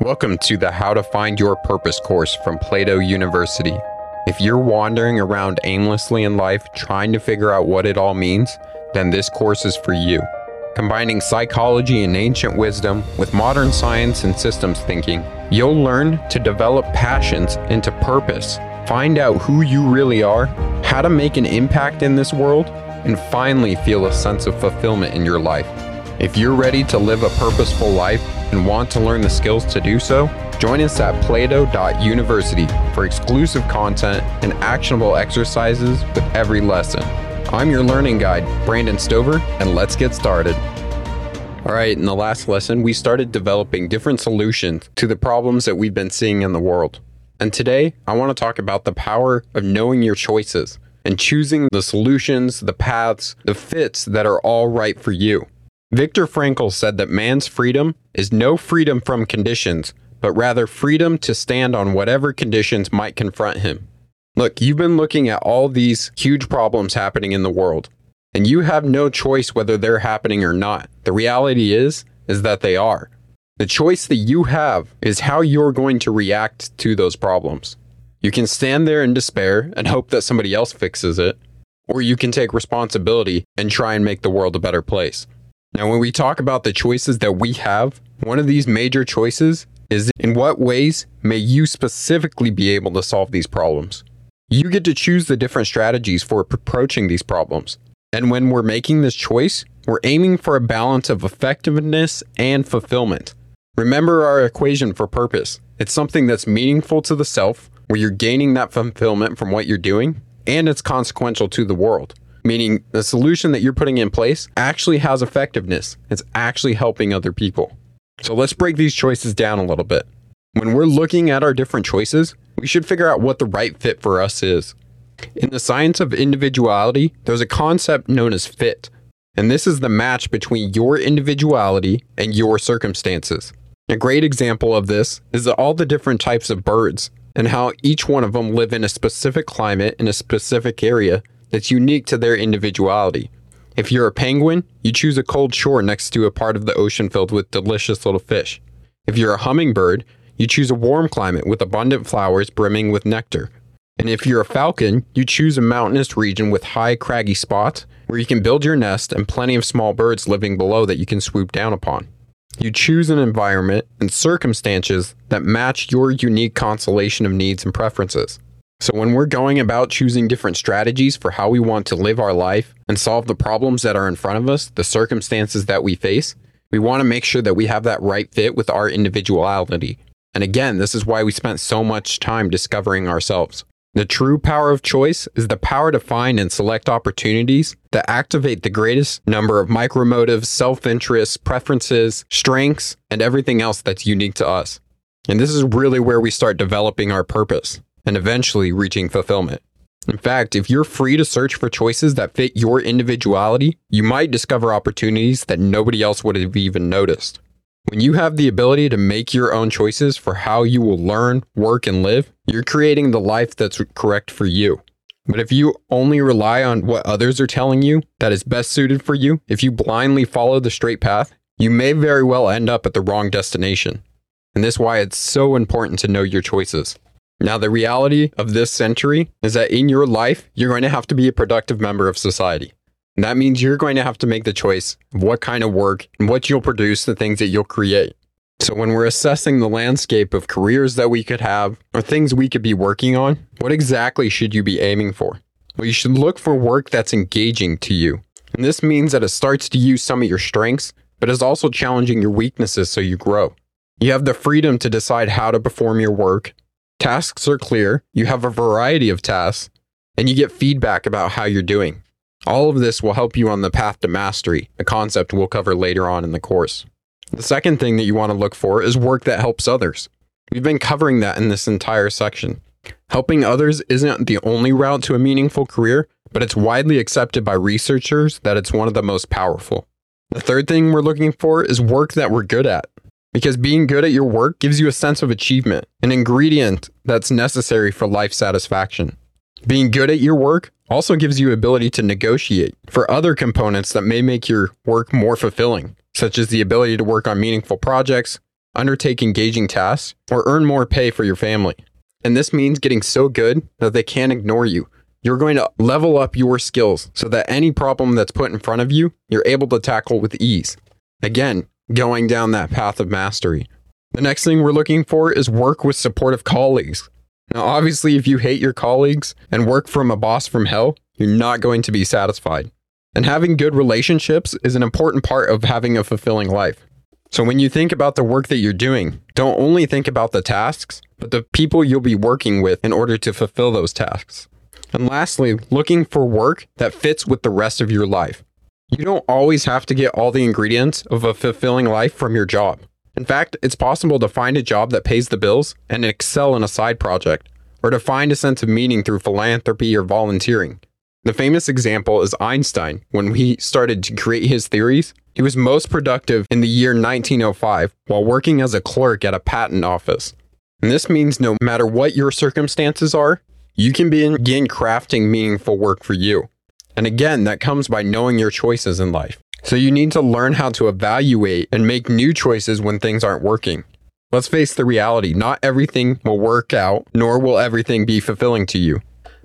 Welcome to the How to Find Your Purpose course from Plato University. If you're wandering around aimlessly in life trying to figure out what it all means, then this course is for you. Combining psychology and ancient wisdom with modern science and systems thinking, you'll learn to develop passions into purpose, find out who you really are, how to make an impact in this world, and finally feel a sense of fulfillment in your life. If you're ready to live a purposeful life and want to learn the skills to do so, join us at plato.university for exclusive content and actionable exercises with every lesson. I'm your learning guide, Brandon Stover, and let's get started. All right, in the last lesson, we started developing different solutions to the problems that we've been seeing in the world. And today, I want to talk about the power of knowing your choices and choosing the solutions, the paths, the fits that are all right for you. Viktor Frankl said that man's freedom is no freedom from conditions, but rather freedom to stand on whatever conditions might confront him. Look, you've been looking at all these huge problems happening in the world, and you have no choice whether they're happening or not. The reality is is that they are. The choice that you have is how you're going to react to those problems. You can stand there in despair and hope that somebody else fixes it, or you can take responsibility and try and make the world a better place. Now, when we talk about the choices that we have, one of these major choices is in what ways may you specifically be able to solve these problems? You get to choose the different strategies for approaching these problems. And when we're making this choice, we're aiming for a balance of effectiveness and fulfillment. Remember our equation for purpose. It's something that's meaningful to the self, where you're gaining that fulfillment from what you're doing, and it's consequential to the world meaning the solution that you're putting in place actually has effectiveness. It's actually helping other people. So let's break these choices down a little bit. When we're looking at our different choices, we should figure out what the right fit for us is. In the science of individuality, there's a concept known as fit, and this is the match between your individuality and your circumstances. A great example of this is all the different types of birds and how each one of them live in a specific climate in a specific area that's unique to their individuality. If you're a penguin, you choose a cold shore next to a part of the ocean filled with delicious little fish. If you're a hummingbird, you choose a warm climate with abundant flowers brimming with nectar. And if you're a falcon, you choose a mountainous region with high craggy spots where you can build your nest and plenty of small birds living below that you can swoop down upon. You choose an environment and circumstances that match your unique constellation of needs and preferences. So, when we're going about choosing different strategies for how we want to live our life and solve the problems that are in front of us, the circumstances that we face, we want to make sure that we have that right fit with our individuality. And again, this is why we spent so much time discovering ourselves. The true power of choice is the power to find and select opportunities that activate the greatest number of micromotives, self interests, preferences, strengths, and everything else that's unique to us. And this is really where we start developing our purpose and eventually reaching fulfillment. In fact, if you're free to search for choices that fit your individuality, you might discover opportunities that nobody else would have even noticed. When you have the ability to make your own choices for how you will learn, work, and live, you're creating the life that's correct for you. But if you only rely on what others are telling you that is best suited for you, if you blindly follow the straight path, you may very well end up at the wrong destination. And this is why it's so important to know your choices. Now, the reality of this century is that in your life, you're going to have to be a productive member of society. And that means you're going to have to make the choice of what kind of work and what you'll produce, the things that you'll create. So, when we're assessing the landscape of careers that we could have or things we could be working on, what exactly should you be aiming for? Well, you should look for work that's engaging to you. And this means that it starts to use some of your strengths, but is also challenging your weaknesses so you grow. You have the freedom to decide how to perform your work Tasks are clear, you have a variety of tasks, and you get feedback about how you're doing. All of this will help you on the path to mastery, a concept we'll cover later on in the course. The second thing that you want to look for is work that helps others. We've been covering that in this entire section. Helping others isn't the only route to a meaningful career, but it's widely accepted by researchers that it's one of the most powerful. The third thing we're looking for is work that we're good at because being good at your work gives you a sense of achievement, an ingredient that's necessary for life satisfaction. Being good at your work also gives you ability to negotiate for other components that may make your work more fulfilling, such as the ability to work on meaningful projects, undertake engaging tasks, or earn more pay for your family. And this means getting so good that they can't ignore you. You're going to level up your skills so that any problem that's put in front of you, you're able to tackle with ease. Again, going down that path of mastery. The next thing we're looking for is work with supportive colleagues. Now, obviously, if you hate your colleagues and work from a boss from hell, you're not going to be satisfied. And having good relationships is an important part of having a fulfilling life. So when you think about the work that you're doing, don't only think about the tasks, but the people you'll be working with in order to fulfill those tasks. And lastly, looking for work that fits with the rest of your life. You don't always have to get all the ingredients of a fulfilling life from your job. In fact, it's possible to find a job that pays the bills and excel in a side project, or to find a sense of meaning through philanthropy or volunteering. The famous example is Einstein. When he started to create his theories, he was most productive in the year 1905 while working as a clerk at a patent office. And this means no matter what your circumstances are, you can begin crafting meaningful work for you. And again, that comes by knowing your choices in life. So you need to learn how to evaluate and make new choices when things aren't working. Let's face the reality not everything will work out, nor will everything be fulfilling to you.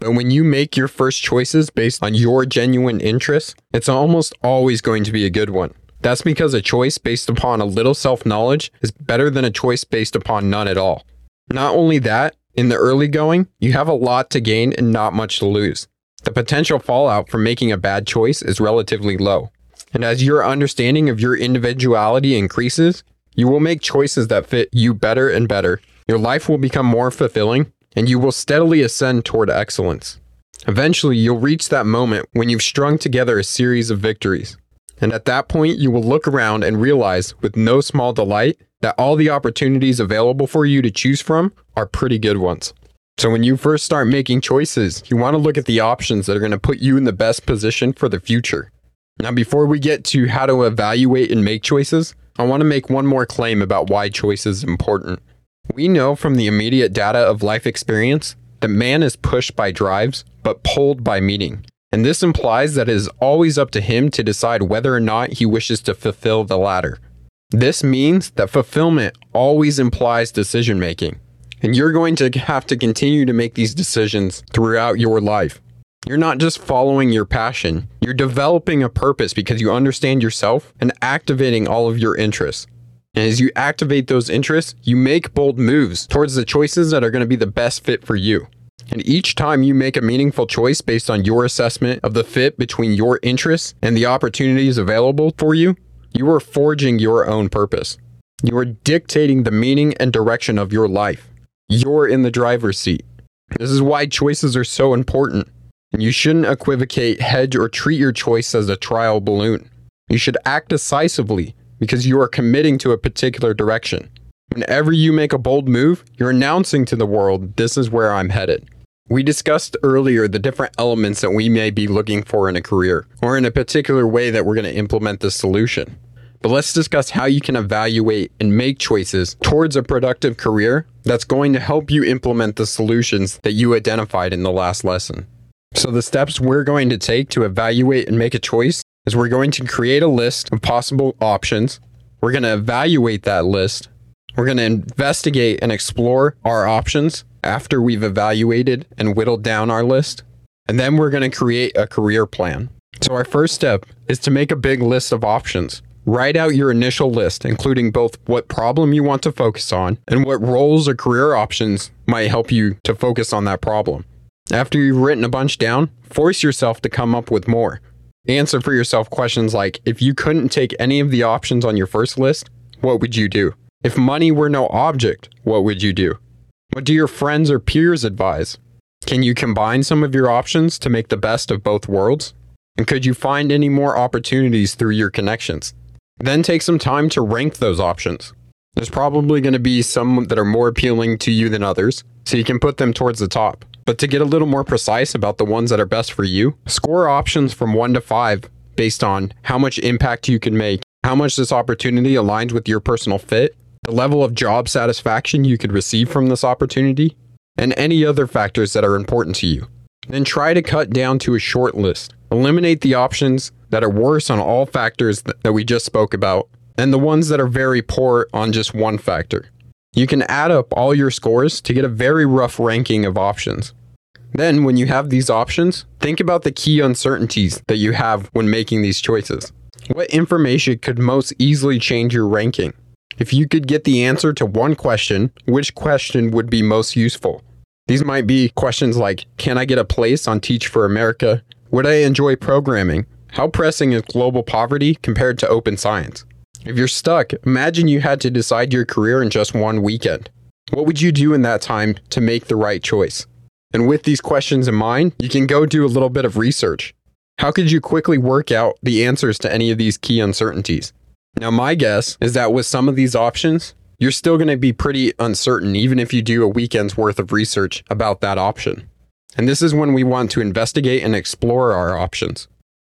But when you make your first choices based on your genuine interests, it's almost always going to be a good one. That's because a choice based upon a little self knowledge is better than a choice based upon none at all. Not only that, in the early going, you have a lot to gain and not much to lose. The potential fallout from making a bad choice is relatively low. And as your understanding of your individuality increases, you will make choices that fit you better and better. Your life will become more fulfilling and you will steadily ascend toward excellence. Eventually, you'll reach that moment when you've strung together a series of victories. And at that point, you will look around and realize, with no small delight, that all the opportunities available for you to choose from are pretty good ones. So, when you first start making choices, you want to look at the options that are going to put you in the best position for the future. Now, before we get to how to evaluate and make choices, I want to make one more claim about why choice is important. We know from the immediate data of life experience that man is pushed by drives, but pulled by meaning. And this implies that it is always up to him to decide whether or not he wishes to fulfill the latter. This means that fulfillment always implies decision making. And you're going to have to continue to make these decisions throughout your life. You're not just following your passion, you're developing a purpose because you understand yourself and activating all of your interests. And as you activate those interests, you make bold moves towards the choices that are going to be the best fit for you. And each time you make a meaningful choice based on your assessment of the fit between your interests and the opportunities available for you, you are forging your own purpose. You are dictating the meaning and direction of your life. You're in the driver's seat. This is why choices are so important. And you shouldn't equivocate, hedge, or treat your choice as a trial balloon. You should act decisively because you are committing to a particular direction. Whenever you make a bold move, you're announcing to the world, this is where I'm headed. We discussed earlier the different elements that we may be looking for in a career, or in a particular way that we're going to implement this solution. But let's discuss how you can evaluate and make choices towards a productive career that's going to help you implement the solutions that you identified in the last lesson. So, the steps we're going to take to evaluate and make a choice is we're going to create a list of possible options. We're going to evaluate that list. We're going to investigate and explore our options after we've evaluated and whittled down our list. And then we're going to create a career plan. So, our first step is to make a big list of options. Write out your initial list, including both what problem you want to focus on and what roles or career options might help you to focus on that problem. After you've written a bunch down, force yourself to come up with more. Answer for yourself questions like if you couldn't take any of the options on your first list, what would you do? If money were no object, what would you do? What do your friends or peers advise? Can you combine some of your options to make the best of both worlds? And could you find any more opportunities through your connections? Then take some time to rank those options. There's probably going to be some that are more appealing to you than others, so you can put them towards the top. But to get a little more precise about the ones that are best for you, score options from 1 to 5 based on how much impact you can make, how much this opportunity aligns with your personal fit, the level of job satisfaction you could receive from this opportunity, and any other factors that are important to you. Then try to cut down to a short list. Eliminate the options that are worse on all factors that we just spoke about, and the ones that are very poor on just one factor. You can add up all your scores to get a very rough ranking of options. Then, when you have these options, think about the key uncertainties that you have when making these choices. What information could most easily change your ranking? If you could get the answer to one question, which question would be most useful? These might be questions like Can I get a place on Teach for America? Would I enjoy programming? How pressing is global poverty compared to open science? If you're stuck, imagine you had to decide your career in just one weekend. What would you do in that time to make the right choice? And with these questions in mind, you can go do a little bit of research. How could you quickly work out the answers to any of these key uncertainties? Now, my guess is that with some of these options, you're still going to be pretty uncertain, even if you do a weekend's worth of research about that option. And this is when we want to investigate and explore our options.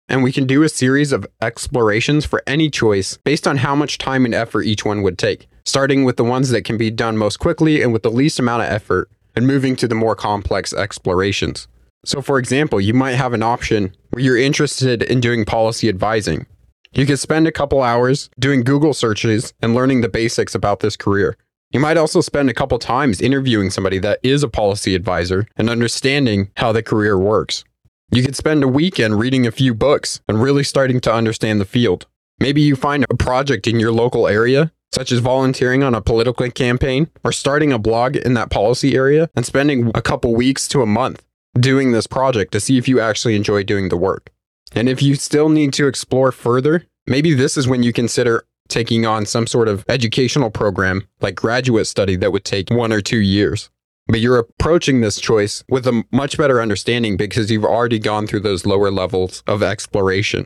And we can do a series of explorations for any choice based on how much time and effort each one would take, starting with the ones that can be done most quickly and with the least amount of effort, and moving to the more complex explorations. So, for example, you might have an option where you're interested in doing policy advising. You could spend a couple hours doing Google searches and learning the basics about this career. You might also spend a couple times interviewing somebody that is a policy advisor and understanding how the career works. You could spend a weekend reading a few books and really starting to understand the field. Maybe you find a project in your local area such as volunteering on a political campaign or starting a blog in that policy area and spending a couple weeks to a month doing this project to see if you actually enjoy doing the work. And if you still need to explore further, maybe this is when you consider taking on some sort of educational program like graduate study that would take one or two years. But you're approaching this choice with a much better understanding because you've already gone through those lower levels of exploration.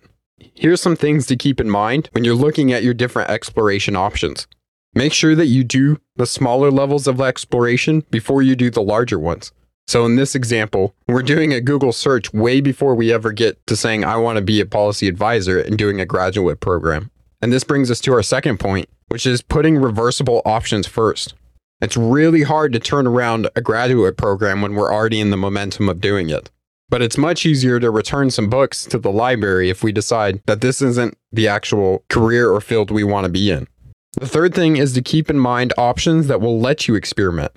Here's some things to keep in mind when you're looking at your different exploration options. Make sure that you do the smaller levels of exploration before you do the larger ones. So in this example, we're doing a Google search way before we ever get to saying, I want to be a policy advisor and doing a graduate program. And this brings us to our second point, which is putting reversible options first. It's really hard to turn around a graduate program when we're already in the momentum of doing it. But it's much easier to return some books to the library if we decide that this isn't the actual career or field we want to be in. The third thing is to keep in mind options that will let you experiment.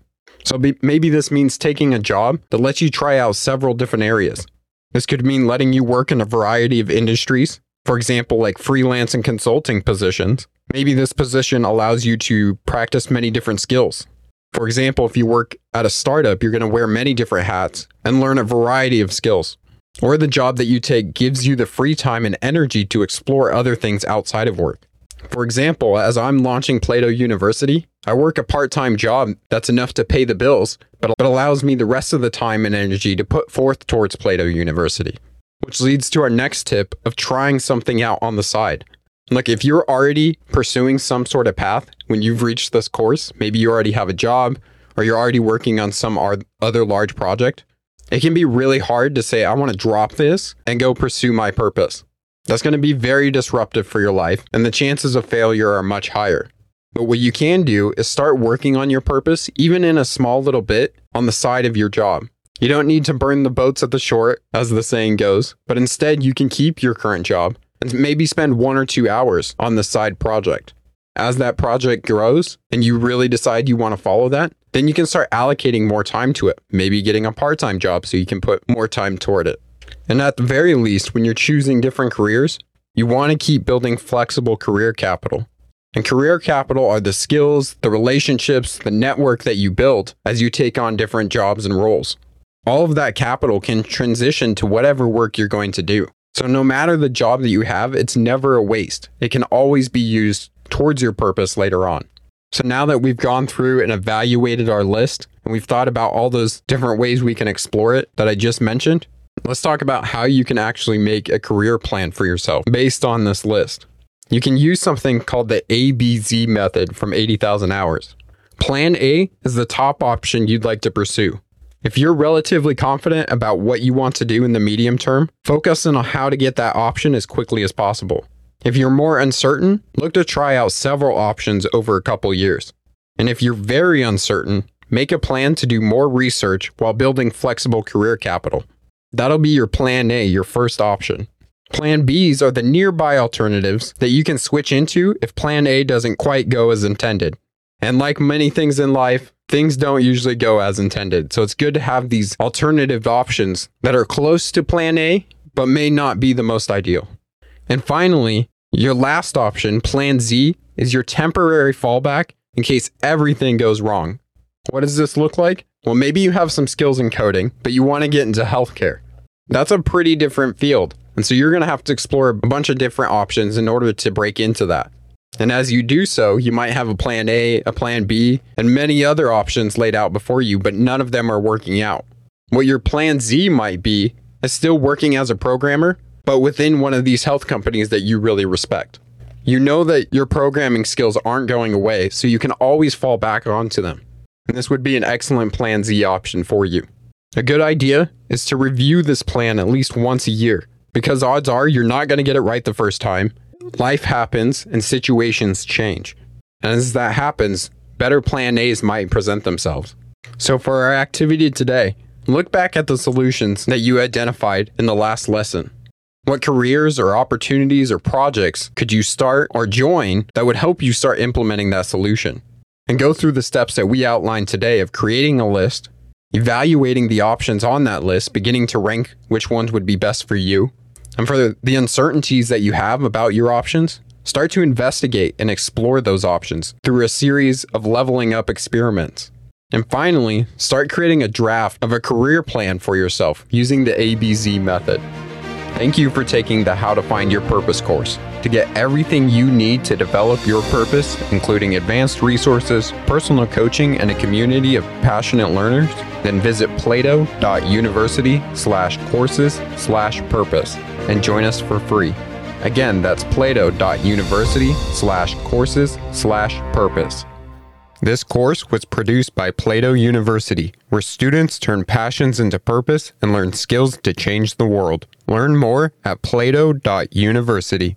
So be, maybe this means taking a job that lets you try out several different areas. This could mean letting you work in a variety of industries, for example, like freelance and consulting positions. Maybe this position allows you to practice many different skills, for example, if you work at a startup, you're going to wear many different hats and learn a variety of skills. Or the job that you take gives you the free time and energy to explore other things outside of work. For example, as I'm launching Plato University, I work a part time job that's enough to pay the bills, but allows me the rest of the time and energy to put forth towards Plato University. Which leads to our next tip of trying something out on the side. Look, if you're already pursuing some sort of path when you've reached this course, maybe you already have a job or you're already working on some other large project, it can be really hard to say, I want to drop this and go pursue my purpose. That's going to be very disruptive for your life, and the chances of failure are much higher. But what you can do is start working on your purpose, even in a small little bit, on the side of your job. You don't need to burn the boats at the shore, as the saying goes, but instead you can keep your current job and maybe spend one or two hours on the side project. As that project grows and you really decide you want to follow that, then you can start allocating more time to it, maybe getting a part time job so you can put more time toward it. And at the very least, when you're choosing different careers, you want to keep building flexible career capital. And career capital are the skills, the relationships, the network that you build as you take on different jobs and roles. All of that capital can transition to whatever work you're going to do. So, no matter the job that you have, it's never a waste. It can always be used towards your purpose later on. So, now that we've gone through and evaluated our list and we've thought about all those different ways we can explore it that I just mentioned, let's talk about how you can actually make a career plan for yourself based on this list. You can use something called the ABZ method from 80,000 hours. Plan A is the top option you'd like to pursue. If you're relatively confident about what you want to do in the medium term, focus on how to get that option as quickly as possible. If you're more uncertain, look to try out several options over a couple years. And if you're very uncertain, make a plan to do more research while building flexible career capital. That'll be your plan A, your first option. Plan Bs are the nearby alternatives that you can switch into if Plan A doesn't quite go as intended. And like many things in life, things don't usually go as intended. So it's good to have these alternative options that are close to Plan A, but may not be the most ideal. And finally, your last option, Plan Z, is your temporary fallback in case everything goes wrong. What does this look like? Well, maybe you have some skills in coding, but you want to get into healthcare. That's a pretty different field. And so you're going to have to explore a bunch of different options in order to break into that. And as you do so, you might have a plan A, a plan B, and many other options laid out before you, but none of them are working out. What your plan Z might be is still working as a programmer, but within one of these health companies that you really respect. You know that your programming skills aren't going away, so you can always fall back onto them. And this would be an excellent Plan Z option for you. A good idea is to review this plan at least once a year, because odds are you're not going to get it right the first time. Life happens and situations change. And as that happens, better Plan A's might present themselves. So, for our activity today, look back at the solutions that you identified in the last lesson. What careers or opportunities or projects could you start or join that would help you start implementing that solution? And go through the steps that we outlined today of creating a list, evaluating the options on that list, beginning to rank which ones would be best for you. And for the, uncertainties that you have about your options, start to investigate and explore those options through a series of leveling up experiments. And finally, start creating a draft of a career plan for yourself using the ABZ method. Thank you for taking the How to Find Your Purpose course. To get everything you need to develop your purpose, including advanced resources, personal coaching, and a community of passionate learners, then visit plato.university and join us for free. Again, that's plato.university slash courses slash purpose. This course was produced by Plato University, where students turn passions into purpose and learn skills to change the world. Learn more at plato.university.